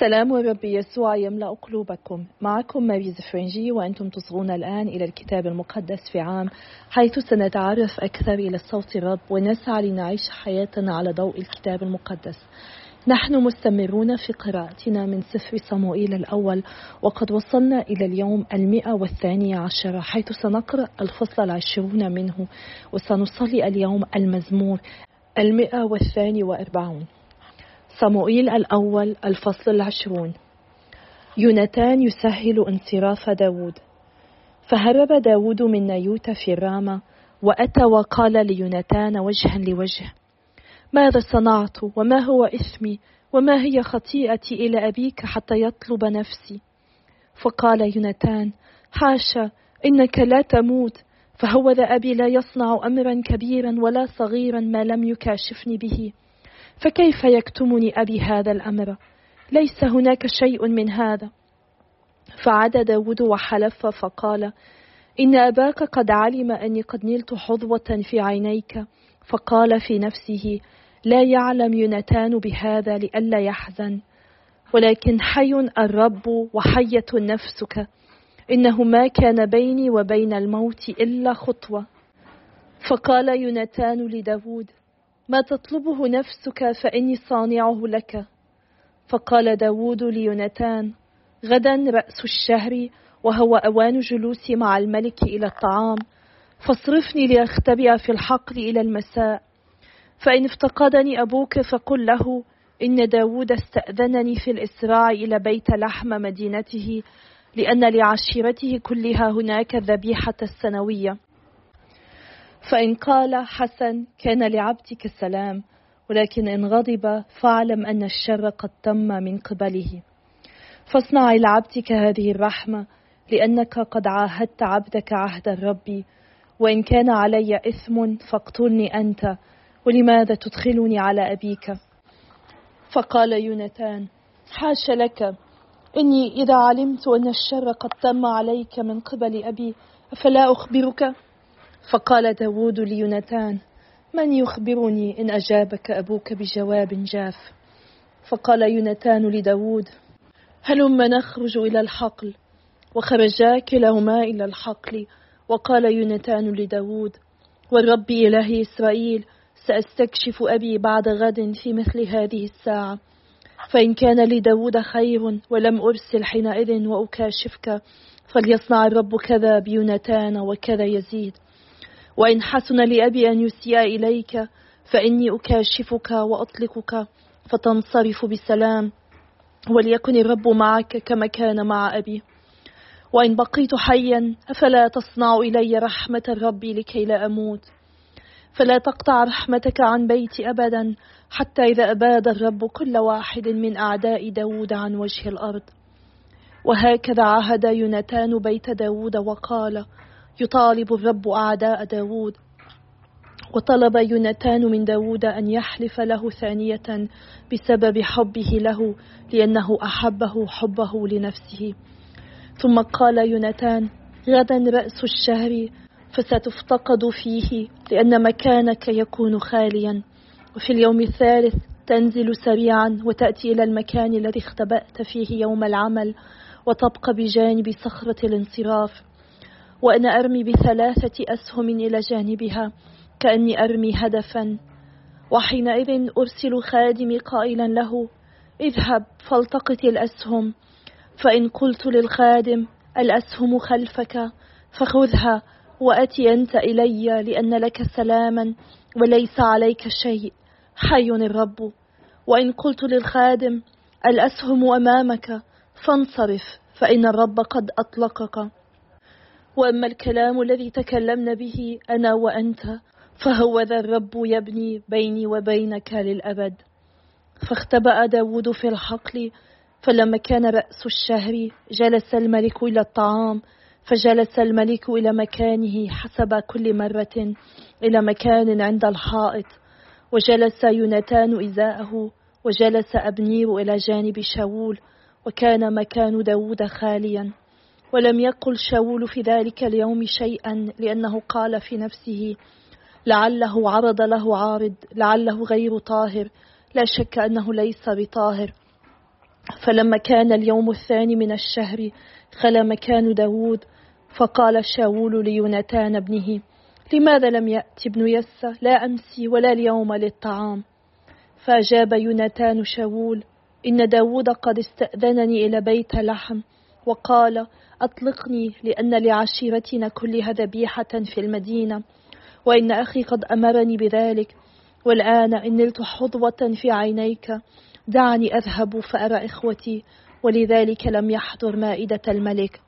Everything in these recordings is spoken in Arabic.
سلام الرب يسوع يملأ قلوبكم. معكم ماريز فرنجي وأنتم تصغون الآن إلى الكتاب المقدس في عام حيث سنتعرف أكثر إلى صوت الرب ونسعى لنعيش حياتنا على ضوء الكتاب المقدس. نحن مستمرون في قراءتنا من سفر صموئيل الأول وقد وصلنا إلى اليوم المئة والثانية عشر حيث سنقرأ الفصل العشرون منه وسنصلي اليوم المزمور المئة والثاني وأربعون. صموئيل الأول الفصل العشرون. يوناتان يسهل انصراف داود فهرب داود من نيوت في الرامة وأتى وقال ليوناتان وجها لوجه ماذا صنعت وما هو إثمي وما هي خطيئتي إلى أبيك حتى يطلب نفسي؟ فقال يوناتان حاشا إنك لا تموت. فهوذا أبي لا يصنع أمرا كبيرا ولا صغيرا ما لم يكاشفني به. فكيف يكتمني أبي هذا الأمر؟ ليس هناك شيء من هذا. فعاد داود وحلف فقال إن أباك قد علم أني قد نلت حظوة في عينيك. فقال في نفسه لا يعلم يونتان بهذا لئلا يحزن. ولكن حي الرب وحية نفسك. إنه ما كان بيني وبين الموت إلا خطوة. فقال يونتان لداود ما تطلبه نفسك فإني صانعه لك. فقال داود ليونتان غدا رأس الشهر وهو أوان جلوسي مع الملك إلى الطعام فاصرفني لأختبئ في الحقل إلى المساء. فإن افتقدني أبوك فقل له إن داود استأذنني في الإسراع إلى بيت لحم مدينته لأن لعشيرته كلها هناك الذبيحة السنوية فإن قال حسن كان لعبدك السلام ولكن إن غضب فاعلم أن الشر قد تم من قبله. فاصنع لعبدك هذه الرحمة لأنك قد عاهدت عبدك عهد الرب. وإن كان علي إثم فاقتلني أنت ولماذا تدخلني على أبيك؟ فقال يونتان حاش لك. إني إذا علمت أن الشر قد تم عليك من قبل أبي أفلا أخبرك؟ فقال داود ليونتان من يخبرني إن أجابك أبوك بجواب جاف؟ فقال يونتان لداود هلما نخرج إلى الحقل وخرجا كلاهما إلى الحقل. وقال يونتان لداود والرب إله إسرائيل سأستكشف أبي بعد غد في مثل هذه الساعة. فإن كان لداود خير ولم أرسل حينئذ وأكاشفك فليصنع الرب كذا بيونتان وكذا يزيد. وإن حسن لأبي أن يسيء إليك فإني أكاشفك وأطلقك فتنصرف بسلام وليكن الرب معك كما كان مع أبي. وإن بقيت حيا أفلا تصنع إلي رحمة الرب لكي لا أموت. فلا تقطع رحمتك عن بيتي أبدا حتى إذا أباد الرب كل واحد من أعداء داود عن وجه الأرض. وهكذا عهد يونتان بيت داود وقال يطالب الرب أعداء داود وطلب يونتان من داود أن يحلف له ثانية بسبب حبه له لأنه أحبه حبه لنفسه. ثم قال يونتان غدا رأس الشهر فستفتقد فيه لأن مكانك يكون خاليا. وفي اليوم الثالث تنزل سريعا وتأتي إلى المكان الذي اختبأت فيه يوم العمل وتبقى بجانب صخرة الانصراف. وأنا أرمي بثلاثة أسهم إلى جانبها كأني أرمي هدفا. وحينئذ أرسل خادمي قائلا له اذهب فالتقط الأسهم. فإن قلت للخادم الأسهم خلفك فخذها وأتي أنت إلي لأن لك سلاما وليس عليك شيء. حي الرب. وإن قلت للخادم الأسهم أمامك فانصرف فإن الرب قد أطلقك. وأما الكلام الذي تكلمنا به أنا وأنت فهو ذا الرب يبني بيني وبينك للأبد. فاختبأ داود في الحقل فلما كان رأس الشهر جلس الملك إلى الطعام فجلس الملك إلى مكانه حسب كل مرة إلى مكان عند الحائط. وجلس يونتان إزاءه وجلس أبنير إلى جانب شاول وكان مكان داود خاليا. ولم يقل شاول في ذلك اليوم شيئا لأنه قال في نفسه لعله عرض له عارض لعله غير طاهر لا شك أنه ليس بطاهر. فلما كان اليوم الثاني من الشهر خلا مكان داود فقال شاول ليونتان ابنه لماذا لم يأتي ابن يسى لا أمسي ولا اليوم للطعام. فأجاب يونتان شاول إن داود قد استأذنني إلى بيت لحم. وقال أطلقني لأن لعشيرتنا كلها ذبيحة في المدينة وإن أخي قد أمرني بذلك والآن إن نلت حظوة في عينيك دعني أذهب فأرى إخوتي ولذلك لم يحضر مائدة الملك.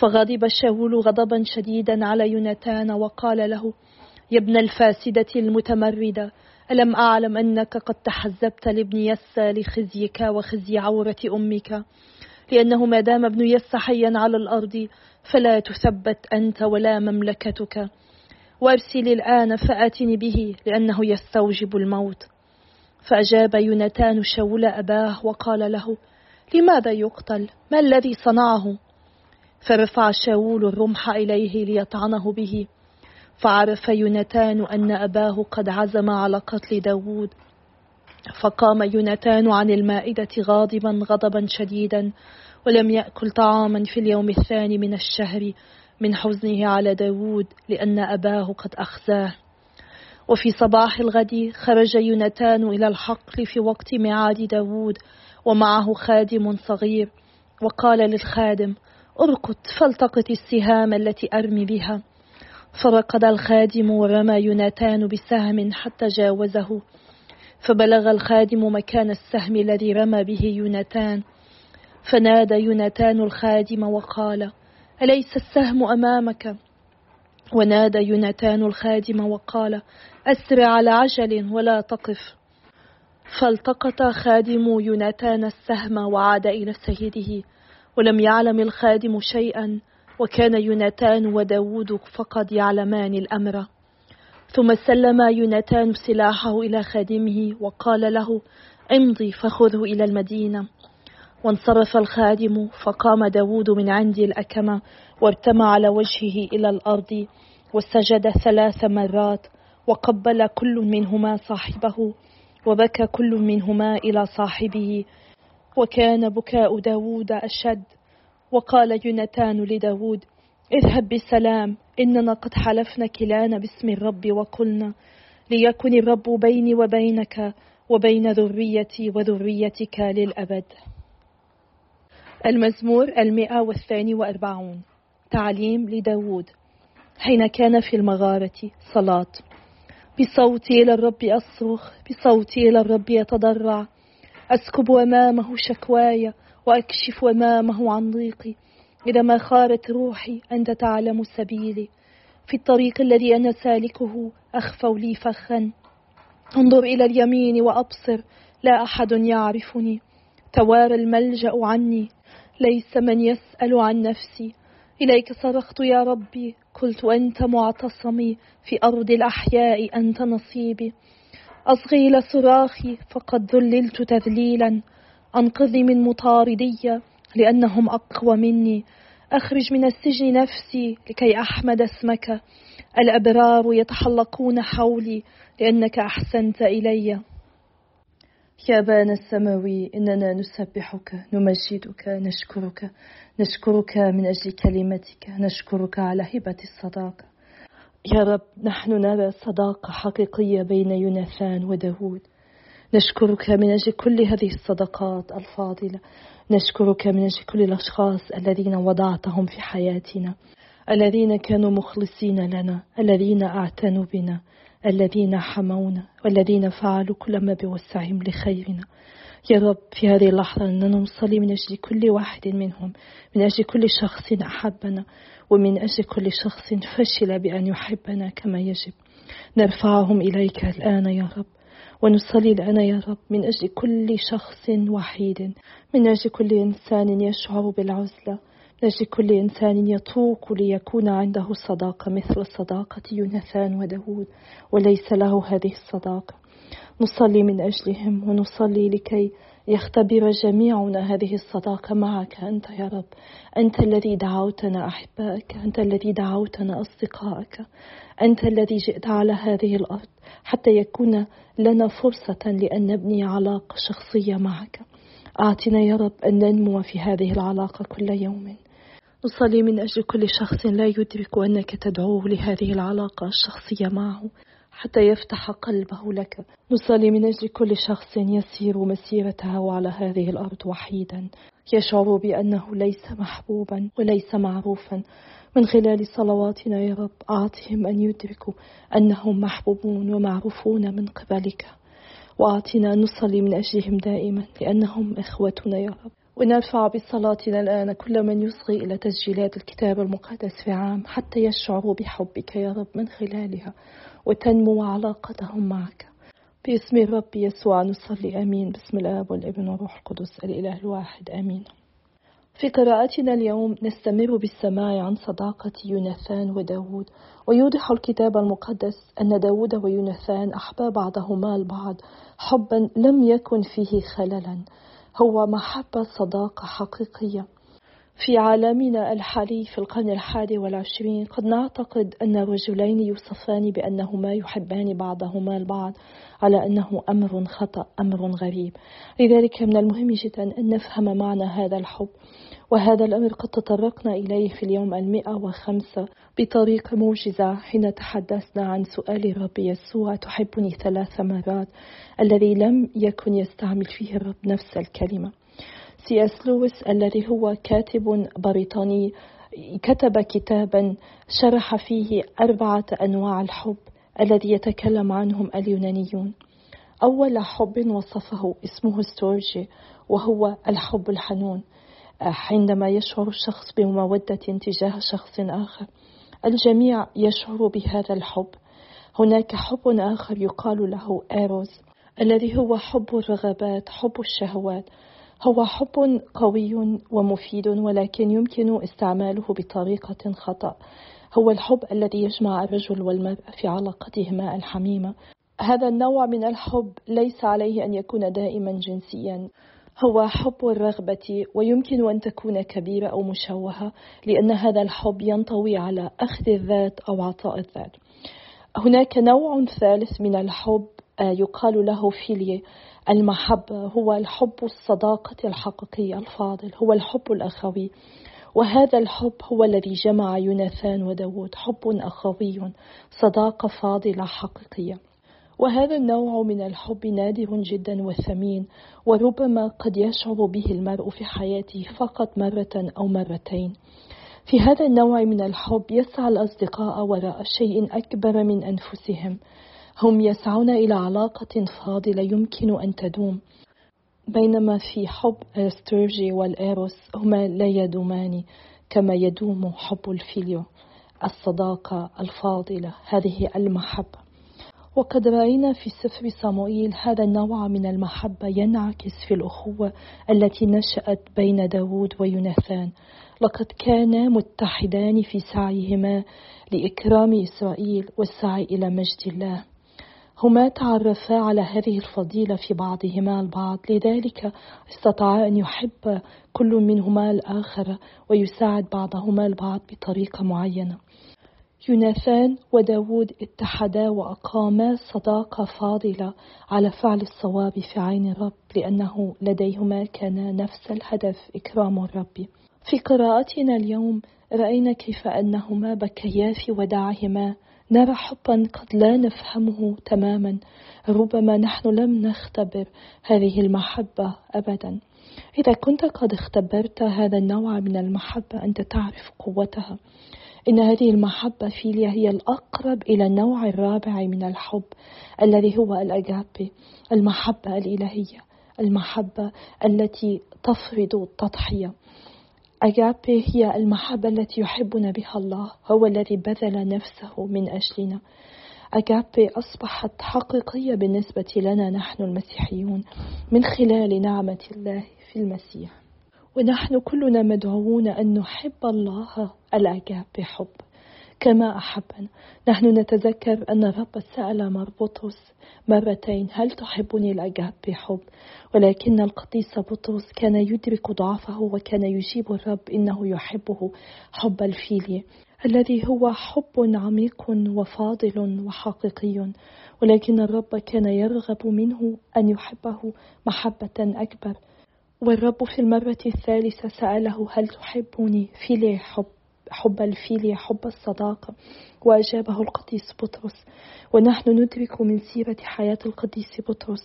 فغضب شاول غضبا شديدا على يونتان وقال له يا ابن الفاسدة المتمردة ألم أعلم أنك قد تحزبت لابن يسى لخزيك وخزي عورة أمك؟ لأنه ما دام ابن يسى حيا على الأرض فلا تثبت أنت ولا مملكتك. وأرسل الآن فآتني به لأنه يستوجب الموت. فأجاب يونتان شاول أباه وقال له لماذا يقتل؟ ما الذي صنعه؟ فرفع شاول الرمح إليه ليطعنه به. فعرف يونتان أن أباه قد عزم على قتل داود. فقام يونتان عن المائدة غاضبا غضبا شديدا ولم يأكل طعاما في اليوم الثاني من الشهر من حزنه على داود لأن أباه قد أخزاه. وفي صباح الغد خرج يونتان إلى الحقل في وقت معاد داود ومعه خادم صغير. وقال للخادم ارقد فالتقط السهام التي أرمي بها. فرقد الخادم ورمى يوناتان بسهم حتى جاوزه. فبلغ الخادم مكان السهم الذي رمى به يوناتان فنادى يوناتان الخادم وقال أليس السهم أمامك؟ ونادى يوناتان الخادم وقال أسرع على عجل ولا تقف. فالتقط خادم يوناتان السهم وعاد إلى سيده. ولم يعلم الخادم شيئا وكان يوناتان وداود فقد يعلمان الأمر. ثم سلم يوناتان سلاحه إلى خادمه وقال له امضي فخذه إلى المدينة. وانصرف الخادم فقام داود من عند الأكمة وارتمى على وجهه إلى الأرض وسجد ثلاث مرات وقبل كل منهما صاحبه وبكى كل منهما إلى صاحبه. وكان بكاء داود أشد. وقال يونتان لداود اذهب بسلام إننا قد حلفنا كلانا باسم الرب وقلنا ليكن الرب بيني وبينك وبين ذريتي وذريتك للأبد. المزمور المئة والثاني وأربعون. تعليم لداود حين كان في المغارة صلاة. بصوتي إلى الرب أصرخ بصوتي إلى الرب يتضرع. أسكب أمامه شكواي وأكشف أمامه عن ضيقي. إذا ما خارت روحي أنت تعلم سبيلي في الطريق الذي أنا سالكه أخفوا لي فخا. انظر إلى اليمين وأبصر لا أحد يعرفني. توارى الملجأ عني ليس من يسأل عن نفسي. إليك صرخت يا ربي قلت أنت معتصمي. في أرض الأحياء أنت نصيبي. أصغي إلى صراخي فقد ذللت تذليلا. أنقذني من مطاردي. لأنهم أقوى مني. أخرج من السجن نفسي لكي أحمد اسمك. الأبرار يتحلقون حولي لأنك أحسنت إليّ. يا أبانا السماوي إننا نسبحك نمجدك نشكرك. نشكرك من أجل كلمتك. نشكرك على هبة الصداقة يا رب نحن نرى صداقة حقيقية بين يوناثان وداود. نشكرك من أجل كل هذه الصداقات الفاضلة. نشكرك من أجل كل الأشخاص الذين وضعتهم في حياتنا. الذين كانوا مخلصين لنا. الذين أعتنوا بنا. الذين حمونا. والذين فعلوا كل ما بوسعهم لخيرنا. يا رب في هذه اللحظة أننا نصلي من أجل كل واحد منهم. من أجل كل شخص أحبنا. ومن أجل كل شخص فشل بأن يحبنا كما يجب. نرفعهم إليك الآن يا رب. ونصلي الآن يا رب من أجل كل شخص وحيد من أجل كل إنسان يشعر بالعزلة أجل كل إنسان يطوق ليكون عنده صداقة مثل صداقة يوناثان وداود وليس له هذه الصداقة. نصلي من أجلهم ونصلي لكي يختبر جميعنا هذه الصداقة معك أنت يا رب. أنت الذي دعوتنا أحبائك أنت الذي دعوتنا أصدقائك أنت الذي جئت على هذه الأرض. حتى يكون لنا فرصة لأن نبني علاقة شخصية معك. أعطنا يا رب أن ننمو في هذه العلاقة كل يوم. نصلي من أجل كل شخص لا يدرك أنك تدعوه لهذه العلاقة الشخصية معه حتى يفتح قلبه لك. نصلي من أجل كل شخص يسير مسيرته على هذه الأرض وحيدا. يشعر بأنه ليس محبوبا وليس معروفا. من خلال صلواتنا يا رب أعطهم أن يدركوا أنهم محبوبون ومعروفون من قبلك. وأعطنا أن نصلي من أجلهم دائما لأنهم إخوتنا يا رب. ونرفع بصلاتنا الآن كل من يصغي إلى تسجيلات الكتاب المقدس في عام حتى يشعروا بحبك يا رب من خلالها وتنمو علاقتهم معك. باسم الرب يسوع نصلي آمين. باسم الآب والابن والروح القدس الإله الواحد آمين. في قراءتنا اليوم نستمر بالسماع عن صداقة يوناثان وداود ويوضح الكتاب المقدس أن داود ويوناثان أحبا بعضهما البعض حبا لم يكن فيه خللا. هو محبة صداقة حقيقية. في عالمنا الحالي في القرن الحادي والعشرين قد نعتقد أن الرجلين يوصفان بأنهما يحبان بعضهما البعض على أنه أمر خطأ أمر غريب. لذلك من المهم جدا أن نفهم معنى هذا الحب. وهذا الأمر قد تطرقنا إليه في اليوم المئة وخمسة بطريقة موجزة حين تحدثنا عن سؤال الرب يسوع تحبني ثلاث مرات؟ الذي لم يكن يستعمل فيه الرب نفس الكلمة. سي اس لويس الذي هو كاتب بريطاني كتب كتابا شرح فيه أربعة أنواع الحب الذي يتكلم عنهم اليونانيون. أول حب وصفه اسمه ستورجي وهو الحب الحنون عندما يشعر الشخص بمودة تجاه شخص آخر. الجميع يشعر بهذا الحب. هناك حب آخر يقال له إيروز الذي هو حب الرغبات حب الشهوات هو حب قوي ومفيد ولكن يمكن استعماله بطريقة خطأ. هو الحب الذي يجمع الرجل والمرأة في علاقتهما الحميمة. هذا النوع من الحب ليس عليه أن يكون دائما جنسيا. هو حب الرغبة ويمكن أن تكون كبيرة أو مشوهة لأن هذا الحب ينطوي على أخذ الذات أو عطاء الذات. هناك نوع ثالث من الحب آه، يقال له فيلي المحبة هو الحب الصداقة الحقيقية الفاضل هو الحب الأخوي. وهذا الحب هو الذي جمع يوناثان وداود حب أخوي صداقة فاضلة حقيقية. وهذا النوع من الحب نادر جدا وثمين وربما قد يشعر به المرء في حياته فقط مرة أو مرتين. في هذا النوع من الحب يسعى الأصدقاء وراء شيء أكبر من أنفسهم. هم يسعون إلى علاقة فاضلة يمكن أن تدوم. بينما في حب ستورجي والإيروس هما لا يدومان كما يدوم حب الفيليو الصداقة الفاضلة هذه المحبة. وقد رأينا في سفر صموئيل هذا النوع من المحبة ينعكس في الأخوة التي نشأت بين داود ويوناثان. لقد كانا متحدان في سعيهما لإكرام إسرائيل والسعي إلى مجد الله. هما تعرفا على هذه الفضيلة في بعضهما البعض لذلك استطاعا أن يحب كل منهما الآخر ويساعد بعضهما البعض بطريقة معينة. يوناثان وداود اتحدا وأقاما صداقة فاضلة على فعل الصواب في عين الرب لأنه لديهما كان نفس الهدف إكرام الرب. في قراءتنا اليوم رأينا كيف أنهما بكيا في وداعهما. نرى حبا قد لا نفهمه تماما. ربما نحن لم نختبر هذه المحبة أبدا. إذا كنت قد اختبرت هذا النوع من المحبة أنت تعرف قوتها. إن هذه المحبة فيليا هي الأقرب إلى النوع الرابع من الحب الذي هو الأجابي المحبة الإلهية المحبة التي تفرض التضحية. أجابي هي المحبة التي يحبنا بها الله هو الذي بذل نفسه من أجلنا. أجابي أصبحت حقيقية بالنسبة لنا نحن المسيحيون من خلال نعمة الله في المسيح. ونحن كلنا مدعوون أن نحب الله الأجاب بحب كما أحبنا. نحن نتذكر أن الرب سأل مربطوس مرتين هل تحبني الأجاب بحب؟ ولكن القديس بطرس كان يدرك ضعفه وكان يجيب الرب إنه يحبه حب الفيلي الذي هو حب عميق وفاضل وحقيقي. ولكن الرب كان يرغب منه أن يحبه محبة أكبر. والرب في المرة الثالثة سأله هل تحبني؟ في لي حب. حب الفيل حب الصداقة وأجابه القديس بطرس. ونحن ندرك من سيرة حياة القديس بطرس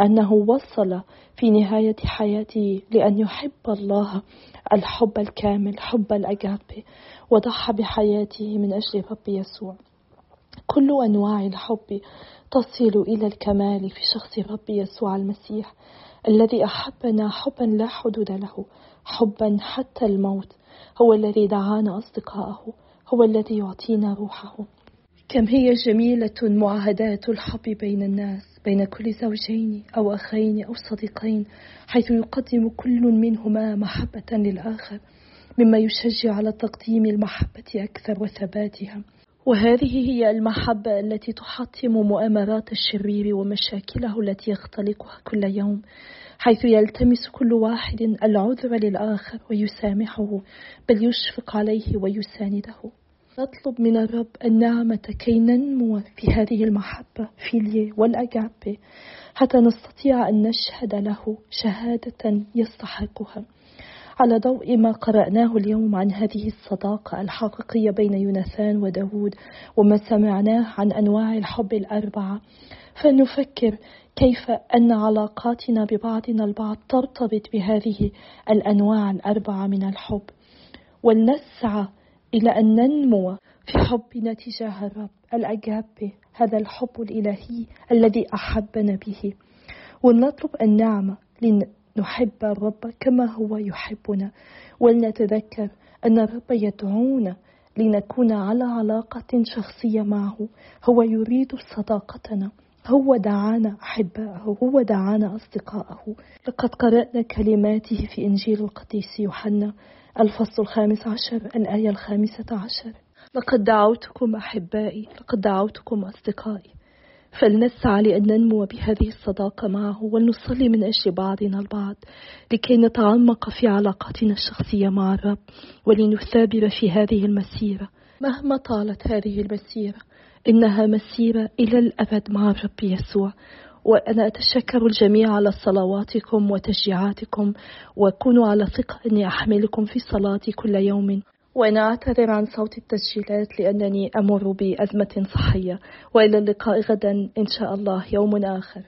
أنه وصل في نهاية حياته لأن يحب الله الحب الكامل حب الأجابة وضحى بحياته من أجل رب يسوع. كل أنواع الحب تصل إلى الكمال في شخص رب يسوع المسيح. الذي أحبنا حبا لا حدود له حبا حتى الموت هو الذي دعانا أصدقاءه هو الذي يعطينا روحه. كم هي جميلة معاهدات الحب بين الناس بين كل زوجين أو أخين أو صديقين حيث يقدم كل منهما محبة للآخر مما يشجع على تقديم المحبة أكثر وثباتها. وهذه هي المحبة التي تحطم مؤامرات الشرير ومشاكله التي يختلقها كل يوم حيث يلتمس كل واحد العذر للآخر ويسامحه بل يشفق عليه ويسانده. نطلب من الرب النعمة كي ننمو في هذه المحبة فيلي والأجابة حتى نستطيع أن نشهد له شهادة يستحقها. على ضوء ما قرأناه اليوم عن هذه الصداقة الحقيقية بين يوناثان وداود وما سمعناه عن أنواع الحب الأربعة. فنفكر كيف أن علاقاتنا ببعضنا البعض ترتبط بهذه الأنواع الأربعة من الحب. ولنسعى إلى أن ننمو في حبنا تجاه الرب الأجابة هذا الحب الإلهي الذي أحبنا به. ولنطلب النعمة لنحب الرب كما هو يحبنا. ولنتذكر أن الرب يدعونا لنكون على علاقة شخصية معه. هو يريد صداقتنا. هو دعانا أحباءه. هو دعانا أصدقاءه. لقد قرأنا كلماته في إنجيل القديس يوحنا الفصل الخامس عشر الآية الخامسة عشر. لقد دعوتكم أحبائي. لقد دعوتكم أصدقائي. فلنسعى لأن ننمو بهذه الصداقة معه ولنصلي من أجل بعضنا البعض لكي نتعمق في علاقاتنا الشخصية مع الرب ولنثابر في هذه المسيرة. مهما طالت هذه المسيرة إنها مسيرة إلى الأبد مع الرب يسوع. وأنا أتشكر الجميع على صلواتكم وتشجيعاتكم وكونوا على ثقة أني أحملكم في صلاتي كل يوم. وأنا أعتذر عن صوت التسجيلات لأنني أمر بأزمة صحية. وإلى اللقاء غدا إن شاء الله يوم آخر.